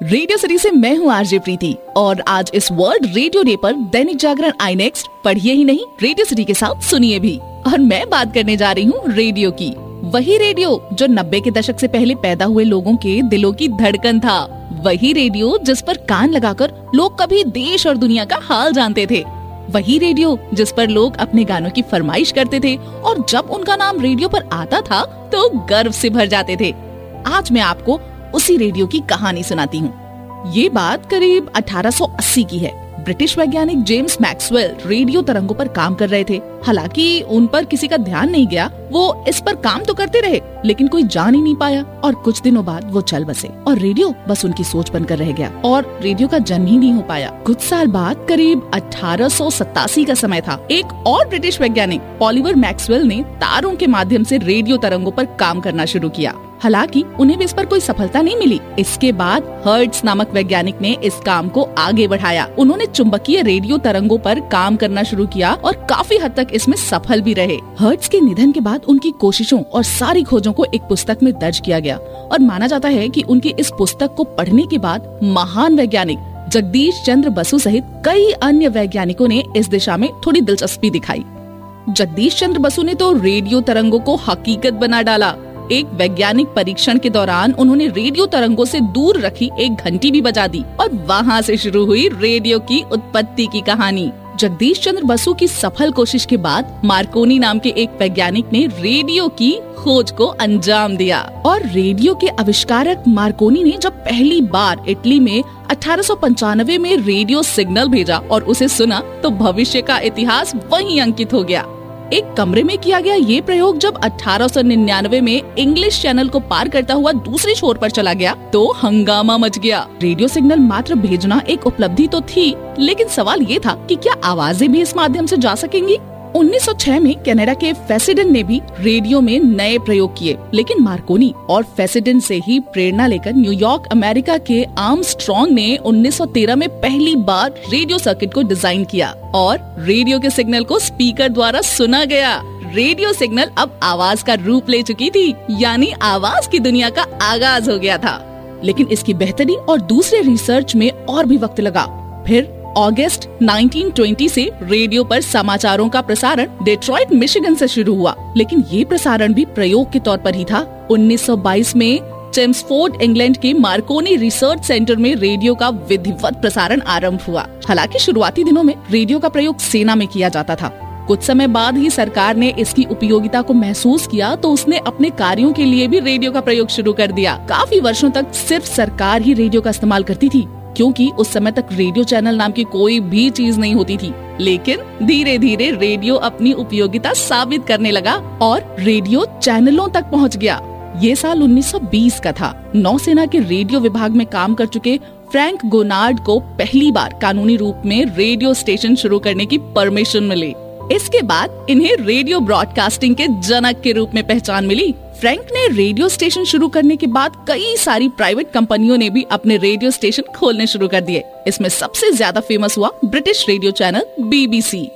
Radio city से मैं हूँ आरजे प्रीति। और आज इस वर्ल्ड रेडियो डे पर दैनिक जागरण आई नेक्स्ट पढ़िए ही नहीं रेडियो सिटी के साथ सुनिए भी। और मैं बात करने जा रही हूँ रेडियो की। वही रेडियो जो नब्बे के दशक से पहले पैदा हुए लोगों के दिलों की धड़कन था। वही रेडियो जिस पर कान लगाकर लोग कभी देश और दुनिया का हाल जानते थे। वही रेडियो जिस पर लोग अपने गानों की फरमाइश करते थे और जब उनका नाम रेडियो पर आता था तो गर्व से भर जाते थे। आज मैं आपको उसी रेडियो की कहानी सुनाती हूँ। ये बात करीब 1880 की है। ब्रिटिश वैज्ञानिक जेम्स मैक्सवेल रेडियो तरंगों पर काम कर रहे थे। हालाँकि उन पर किसी का ध्यान नहीं गया, वो इस पर काम तो करते रहे, लेकिन कोई जान ही नहीं पाया और कुछ दिनों बाद वो चल बसे और रेडियो बस उनकी सोच बनकर रह गया और रेडियो का जन्म ही नहीं हो पाया। कुछ साल बाद करीब अठारह सौ सतासी का समय था। एक और ब्रिटिश वैज्ञानिक, पॉलीवर मैक्सवेल ने तारों के माध्यम से रेडियो तरंगों पर काम करना शुरू किया। हालाँकि उन्हें भी इस पर कोई सफलता नहीं मिली। इसके बाद हर्ट्स नामक वैज्ञानिक ने इस काम को आगे बढ़ाया। उन्होंने चुंबकीय रेडियो तरंगों पर काम करना शुरू किया और काफ़ी हद तक इसमें सफल भी रहे। हर्ट्स के निधन के बाद उनकी कोशिशों और सारी खोजों को एक पुस्तक में दर्ज किया गया और माना जाता है कि उनकी इस पुस्तक को पढ़ने के बाद महान वैज्ञानिक जगदीश चंद्र बसु सहित कई अन्य वैज्ञानिकों ने इस दिशा में थोड़ी दिलचस्पी दिखाई। जगदीश चंद्र बसु ने तो रेडियो तरंगों को हकीकत बना डाला। एक वैज्ञानिक परीक्षण के दौरान उन्होंने रेडियो तरंगों से दूर रखी एक घंटी भी बजा दी और वहाँ से शुरू हुई रेडियो की उत्पत्ति की कहानी। जगदीश चंद्र बसु की सफल कोशिश के बाद मार्कोनी नाम के एक वैज्ञानिक ने रेडियो की खोज को अंजाम दिया। और रेडियो के आविष्कारक मार्कोनी ने जब पहली बार इटली में अठारह सौ पंचानवे में रेडियो सिग्नल भेजा और उसे सुना तो भविष्य का इतिहास वही अंकित हो गया। एक कमरे में किया गया ये प्रयोग जब 1899 में इंग्लिश चैनल को पार करता हुआ दूसरे छोर पर चला गया तो हंगामा मच गया। रेडियो सिग्नल मात्र भेजना एक उपलब्धि तो थी, लेकिन सवाल ये था कि क्या आवाज़ें भी इस माध्यम से जा सकेंगी? 1906 में कनाडा के फेसिडन ने भी रेडियो में नए प्रयोग किए, लेकिन मार्कोनी और फेसिडन से ही प्रेरणा लेकर न्यूयॉर्क अमेरिका के आर्म स्ट्रॉन्ग ने 1913 में पहली बार रेडियो सर्किट को डिज़ाइन किया और रेडियो के सिग्नल को स्पीकर द्वारा सुना गया। रेडियो सिग्नल अब आवाज़ का रूप ले चुकी थी, यानी आवाज़ की दुनिया का आगाज़ हो गया था। लेकिन इसकी बेहतरी और दूसरे रिसर्च में और भी वक्त लगा। फिर अगस्त 1920 से रेडियो पर समाचारों का प्रसारण डेट्रॉइट, मिशिगन से शुरू हुआ। लेकिन ये प्रसारण भी प्रयोग के तौर पर ही था। 1922 में चेम्सफोर्ड इंग्लैंड के मार्कोनी रिसर्च सेंटर में रेडियो का विधिवत प्रसारण आरंभ हुआ। हालाँकि शुरुआती दिनों में रेडियो का प्रयोग सेना में किया जाता था। कुछ समय बाद ही सरकार ने इसकी उपयोगिता को महसूस किया तो उसने अपने कार्यों के लिए भी रेडियो का प्रयोग शुरू कर दिया। काफ़ी वर्षों तक सिर्फ़ सरकार ही रेडियो का इस्तेमाल करती थी। क्योंकि उस समय तक रेडियो चैनल नाम की कोई भी चीज़ नहीं होती थी। लेकिन धीरे धीरे रेडियो अपनी उपयोगिता साबित करने लगा और रेडियो चैनलों तक पहुँच गया। ये साल 1920 का था। नौसेना के रेडियो विभाग में काम कर चुके फ्रैंक गोनार्ड को पहली बार कानूनी रूप में रेडियो स्टेशन शुरू करने की परमिशन मिली। इसके बाद इन्हें रेडियो ब्रॉडकास्टिंग के जनक के रूप में पहचान मिली। फ्रैंक ने रेडियो स्टेशन शुरू करने के बाद कई सारी प्राइवेट कंपनियों ने भी अपने रेडियो स्टेशन खोलने शुरू कर दिए। इसमें सबसे ज़्यादा फ़ेमस हुआ ब्रिटिश रेडियो चैनल बीबीसी